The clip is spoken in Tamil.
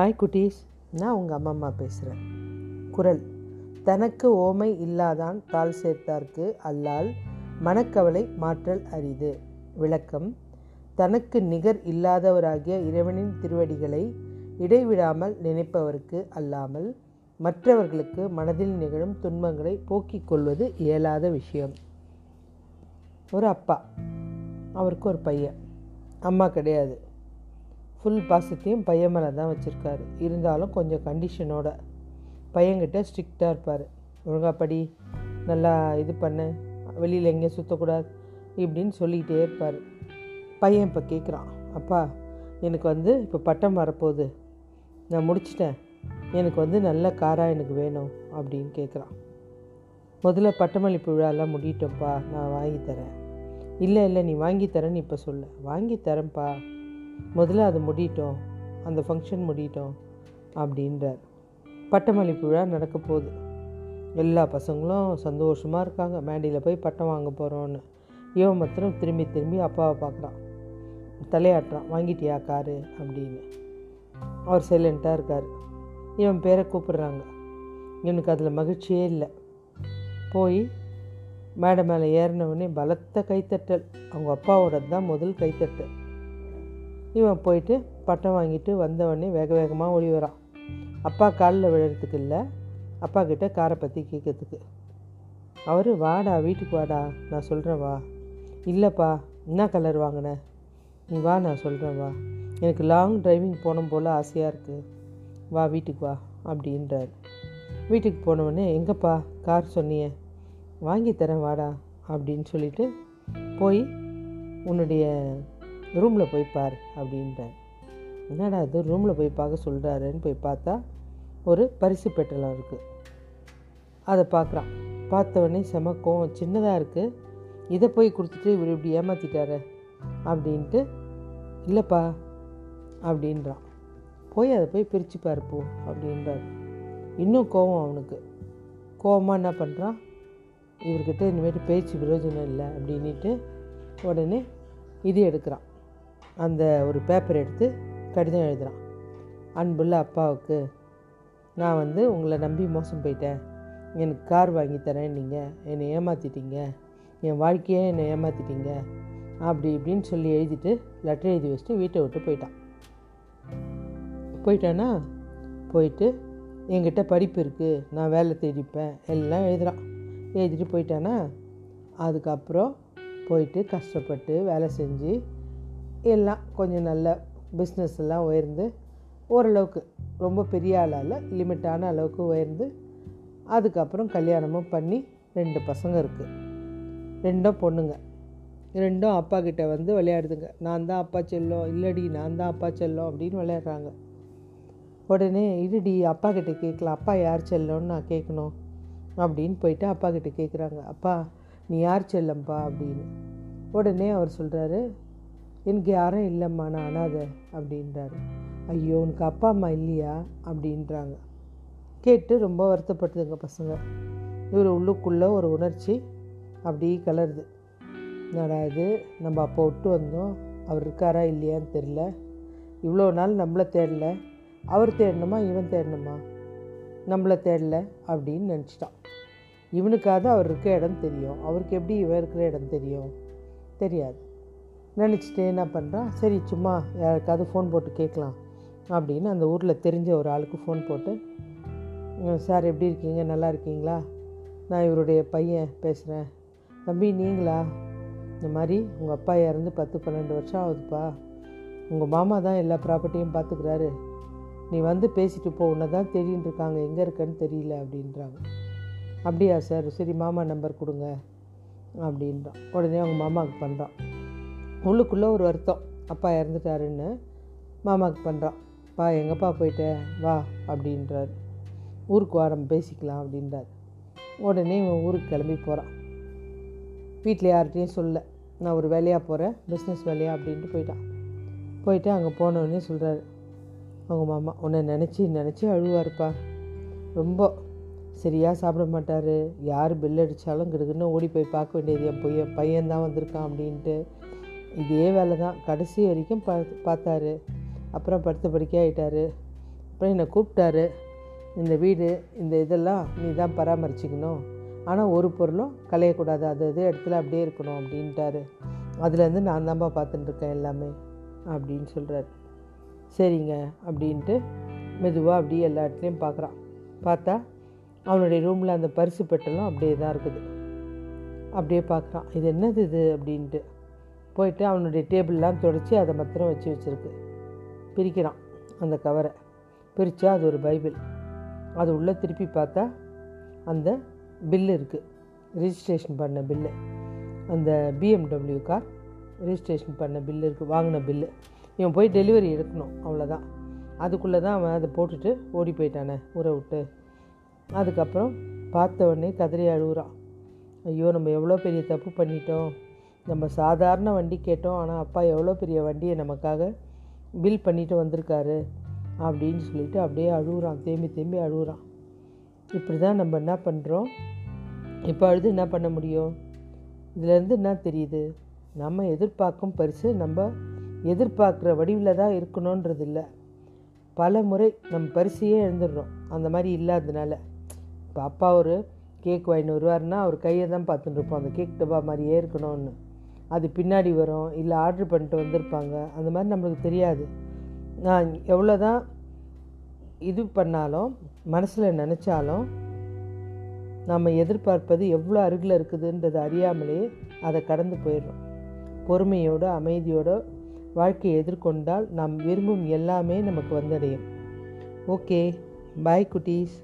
ஹாய் குட்டீஸ் நான் உங்கள் அம்மா அம்மா பேசுகிறேன் குரல். தனக்கு ஓமை இல்லாதான் தாள் சேர்த்தார்க்கு அல்லால் மனக்கவலை மாற்றல் அரிது. விளக்கம். தனக்கு நிகர் இல்லாதவராகிய இறைவனின் திருவடிகளை இடைவிடாமல் நினைப்பவருக்கு அல்லாமல் மற்றவர்களுக்கு மனதில் நிகழும் துன்பங்களை போக்கிக் கொள்வது இயலாத விஷயம். ஒரு அப்பா. அவருக்கு ஒரு பையன். அம்மா கிடையாது. ஃபுல் பாசத்தையும் பையன் மேலே தான் வச்சுருக்காரு. இருந்தாலும் கொஞ்சம் கண்டிஷனோட பையன்கிட்ட ஸ்ட்ரிக்டாக இருப்பார். ஒழுங்காக படி. நல்லா இது பண்ண. வெளியில் எங்கேயும் சுற்றக்கூடாது இப்படின்னு சொல்லிக்கிட்டே இருப்பார். பையன் இப்போ கேட்குறான் அப்பா எனக்கு வந்து இப்போ பட்டம் வரப்போகுது. நான் முடிச்சிட்டேன். எனக்கு வந்து நல்ல காராக எனக்கு வேணும். அப்படின்னு கேட்குறான் முதல்ல பட்டமளிப்பு விழாலாம் முடியட்டோம்ப்பா. நான் வாங்கி தரேன். இல்லை இல்லை. நீ வாங்கி தரேன்னு இப்போ சொல்ல. வாங்கி தரேன்ப்பா. முதல்ல அது முடியட்டும் அந்த ஃபங்க்ஷன் முடியட்டும் அப்படின்றார். பட்டமளிப்பு விழா நடக்க போகுது. எல்லா பசங்களும் சந்தோஷமாக இருக்காங்க. மேண்டியில் போய் பட்டம் வாங்க போகிறோன்னு இவன் மாத்திரம் திரும்பி திரும்பி அப்பாவை பார்க்குறான். தலையாட்டுறான். வாங்கிட்டியா காரு? அப்படின்னு. அவர் சைலண்ட்டாக இருக்கார். இவன் பேரை கூப்பிடுறாங்க. இவனுக்கு அதில் மகிழ்ச்சியே இல்லை. போய் மேடை மேலே ஏறினவுடனே பலத்த கைத்தட்டல். அவங்க அப்பாவோட தான் முதல் கைத்தட்டல். இவன் போயிட்டு பட்டம் வாங்கிட்டு வந்தவொடனே வேக வேகமாக ஓடி வரான் அப்பா காலில் விழுறதுக்கு இல்லை. அப்பா கிட்ட காரை பற்றி கேட்கறதுக்கு அவர் வாடா வீட்டுக்கு வாடா. நான் சொல்கிறேன் வா. இல்லைப்பா என்ன கலர் வாங்கின? நீ வா நான் சொல்கிறேன் வா. எனக்கு லாங் டிரைவிங் போகணும் போல் ஆசையாக இருக்குது வா வீட்டுக்கு வா அப்படின்றார். வீட்டுக்கு போனவொடனே எங்கப்பா? கார் சொன்னியே. வாங்கி தரேன் வாடா அப்படின்னு சொல்லிட்டு போய் உன்னுடைய ரூமில் போய் பார் அப்படின்றார் என்னடா அது ரூமில் போய் பார்க்க சொல்கிறாருன்னு போய் பார்த்தா ஒரு பரிசு பெட்டலாம் இருக்குது அதை பார்க்குறான். பார்த்தவொடனே செம கோவம். சின்னதாக இருக்குது இதை போய் கொடுத்துட்டு இவர் இப்படி ஏமாற்றிட்டாரு அப்படின்ட்டு இல்லைப்பா அப்படின்றான். போய் அதை போய் பிரித்து பார்ப்போ அப்படின்றார். இன்னும் கோவம் அவனுக்கு. கோவமாக என்ன பண்ணுறான் இவர்கிட்ட இனிமேட்டு பேச்சு பிரயோஜனம் இல்லை அப்படின்ட்டு உடனே இது எடுக்கிறான். அந்த ஒரு பேப்பர் எடுத்து கடிதம் எழுதுகிறான் அன்புள்ள அப்பாவுக்கு நான் வந்து உங்களை நம்பி மோசம் போயிட்டேன். எனக்கு கார் வாங்கி தரேன் நீங்கள் என்னை ஏமாற்றிட்டீங்க என் வாழ்க்கையே என்னை ஏமாற்றிட்டீங்க அப்படி இப்படின்னு சொல்லி எழுதிட்டு லெட்டர் எழுதி வச்சுட்டு வீட்டை விட்டு போயிட்டான். போயிட்டானா போயிட்டு என்கிட்ட படிப்பு இருக்குது நான் வேலை தேடிப்பேன். எல்லாம் எழுதுகிறான் எழுதிட்டு போயிட்டானா அதுக்கப்புறம் போயிட்டு கஷ்டப்பட்டு வேலை செஞ்சு எல்லாம் கொஞ்சம் நல்ல பிஸ்னஸ் எல்லாம் உயர்ந்து ஓரளவுக்கு ரொம்ப பெரிய ஆளால் லிமிட்டான அளவுக்கு உயர்ந்து அதுக்கப்புறம் கல்யாணமும் பண்ணி ரெண்டு பசங்க இருக்குது ரெண்டும் பொண்ணுங்க. ரெண்டும் அப்பா கிட்ட வந்து விளையாடுதுங்க. நான் தான் அப்பா செல்லும் இல்லடி நான் தான் அப்பா செல்லும் அப்படின்னு விளையாடுறாங்க. உடனே இருடி அப்பா கிட்ட கேட்கலாம் அப்பா யார் செல்லோன்னு நான் கேட்கணும் அப்படின்னு போயிட்டு அப்பா கிட்ட கேட்குறாங்க அப்பா நீ யார் செல்லம்பா? அப்படின்னு. உடனே அவர் சொல்கிறாரு எனக்கு யாரும் இல்லைம்மா நான் அனாதை அப்படின்றாரு. ஐயோ உனக்கு அப்பா அம்மா இல்லையா அப்படின்றாங்க. கேட்டு ரொம்ப வருத்தப்படுதுங்க பசங்க. இவர் உள்ளுக்குள்ளே ஒரு உணர்ச்சி அப்படி கலருது. என்னடா இது? நம்ம அப்போ விட்டு வந்தோம். அவர் இருக்காரா இல்லையான்னு தெரில இவ்வளோ நாள் நம்மளை தேடல. அவர் தேடணுமா இவன் தேடணுமா? நம்மளை தேடல அப்படின்னு நினச்சிட்டான். இவனுக்காவது அவர் இருக்க இடம் தெரியும். அவருக்கு எப்படி இவன் இருக்கிற இடம் தெரியும்? தெரியாது. நினச்சிட்டு என்ன பண்ணுறான் சரி சும்மா யாருக்காவது ஃபோன் போட்டு கேட்கலாம் அப்படின்னு அந்த ஊரில் தெரிஞ்ச ஒரு ஆளுக்கு ஃபோன் போட்டு சார் எப்படி இருக்கீங்க? நல்லா இருக்கீங்களா? நான் இவருடைய பையன் பேசுகிறேன் தம்பி நீங்களா? இந்த மாதிரி உங்கள் அப்பா இறந்து பத்து பன்னெண்டு வருஷம் ஆகுதுப்பா. உங்கள் மாமா தான் எல்லா ப்ராப்பர்ட்டியும் பார்த்துக்கிறாரு. நீ வந்து பேசிட்டு போ உன்னை தான் தேடின்னு இருக்காங்க. எங்கே இருக்கன்னு தெரியல அப்படின்றாங்க. அப்படியா சார்? சரி மாமா நம்பர் கொடுங்க அப்படின்றான். உடனே அவங்க மாமாவுக்கு பண்ணுறான் உள்ளுக்குள்ளே ஒரு வருத்தம். அப்பா இறந்துட்டாருன்னு மாமாவுக்கு பண்ணுறான் பா எங்கப்பா போயிட்ட? வா அப்படின்றார். ஊருக்கு வா நம்ம பேசிக்கலாம் அப்படின்றார். உடனே இவன் ஊருக்கு கிளம்பி போகிறான் வீட்டில் யார்கிட்டையும் சொல்ல நான் ஒரு வேலையாக போகிறேன் பிஸ்னஸ் வேலையாக அப்படின்ட்டு போயிட்டான். போயிட்டு அங்கே போனோடனே சொல்கிறாரு அவங்க மாமா உன்னை நினச்சி நினச்சி அழுவாருப்பா. ரொம்ப சரியாக சாப்பிட மாட்டார். யார் பில் அடித்தாலும் கிடுக்குன்னு ஓடி போய் பார்க்க வேண்டியது என் பையன் பையன் தான் வந்திருக்கான் அப்படின்ட்டு இதே வேலை தான் கடைசி வரைக்கும் பா பார்த்தாரு. அப்புறம் படுத்த படுக்கை ஆகிட்டார் அப்புறம் என்னை கூப்பிட்டாரு. இந்த வீடு இந்த இதெல்லாம் நீ தான் பராமரிச்சிக்கணும். ஆனால் ஒரு பொருளும் கலையக்கூடாது அது அது இடத்துல அப்படியே இருக்கணும் அப்படின்ட்டாரு. அதுலேருந்து நான் தான்ப்பா பார்த்துட்டுருக்கேன் எல்லாமே அப்படின்னு சொல்கிறார் சரிங்க அப்படின்ட்டு மெதுவாக அப்படியே எல்லா இடத்துலையும் பார்க்குறான். பார்த்தா அவனுடைய ரூமில் அந்த பரிசு பெட்டெல்லாம் அப்படியே தான் இருக்குது. அப்படியே பார்க்குறான். இது என்னது இது? அப்படின்ட்டு. போயிட்டு அவனுடைய டேபிள்லாம் தொடச்சி அதை மாத்திரம் வச்சு வச்சுருக்கு. பிரிக்கிறான் அந்த கவரை. பிரித்தா அது ஒரு பைபிள். அது உள்ளே திருப்பி பார்த்தா அந்த பில்லு இருக்குது ரிஜிஸ்ட்ரேஷன் பண்ண பில்லு. அந்த பிஎம்டபிள்யூ கார் ரிஜிஸ்ட்ரேஷன் பண்ண பில்லு இருக்குது வாங்கின பில்லு. இவன் போய் டெலிவரி எடுக்கணும். அவ்வளோதான் அதுக்குள்ளே தான் அவன் அதை போட்டுட்டு ஓடி போயிட்டானே ஊரை விட்டு. அதுக்கப்புறம் பார்த்த உடனே கதறி அழுகுறான் ஐயோ நம்ம எவ்வளோ பெரிய தப்பு பண்ணிட்டோம். நம்ம சாதாரண வண்டி கேட்டோம் ஆனால் அப்பா எவ்வளோ பெரிய வண்டியை நமக்காக பில் பண்ணிட்டு வந்திருக்காரு அப்படின்னு சொல்லிட்டு அப்படியே அழுகுறான் தேம்பி தேம்பி அழுகுறான். இப்படி தான் நம்ம என்ன பண்ணுறோம் இப்போ அழுது என்ன பண்ண முடியும்? இதுலேருந்து என்ன தெரியுது? நம்ம எதிர்பார்க்கும் பரிசு நம்ம எதிர்பார்க்குற வடிவில் தான் இருக்கணுன்றது இல்லை. பல முறை நம்ம பரிசையே எழுந்துடுறோம் அந்த மாதிரி இல்லாததுனால. இப்போ அப்பா ஒரு கேக் வாங்கிட்டு வருவாருன்னா அவர் கையை தான் பார்த்துட்டு இருப்போம். அந்த கேக் டப்பா மாதிரியே இருக்கணும்னு. அது பின்னாடி வரும் இல்லை ஆர்டர் பண்ணிட்டு வந்திருப்பாங்க. அந்த மாதிரி நம்மளுக்கு தெரியாது. நான் எவ்வளோ தான் இது பண்ணாலும் மனசில் நினச்சாலும் நம்ம எதிர்பார்ப்பது எவ்வளோ அருகில் இருக்குதுன்றது அறியாமலே அதை கடந்து போயிடுறோம். பொறுமையோடு அமைதியோடு வாழ்க்கையை எதிர்கொண்டால் நாம் விரும்பும் எல்லாமே நமக்கு வந்தடையும். ஓகே பாய் குட்டீஸ்.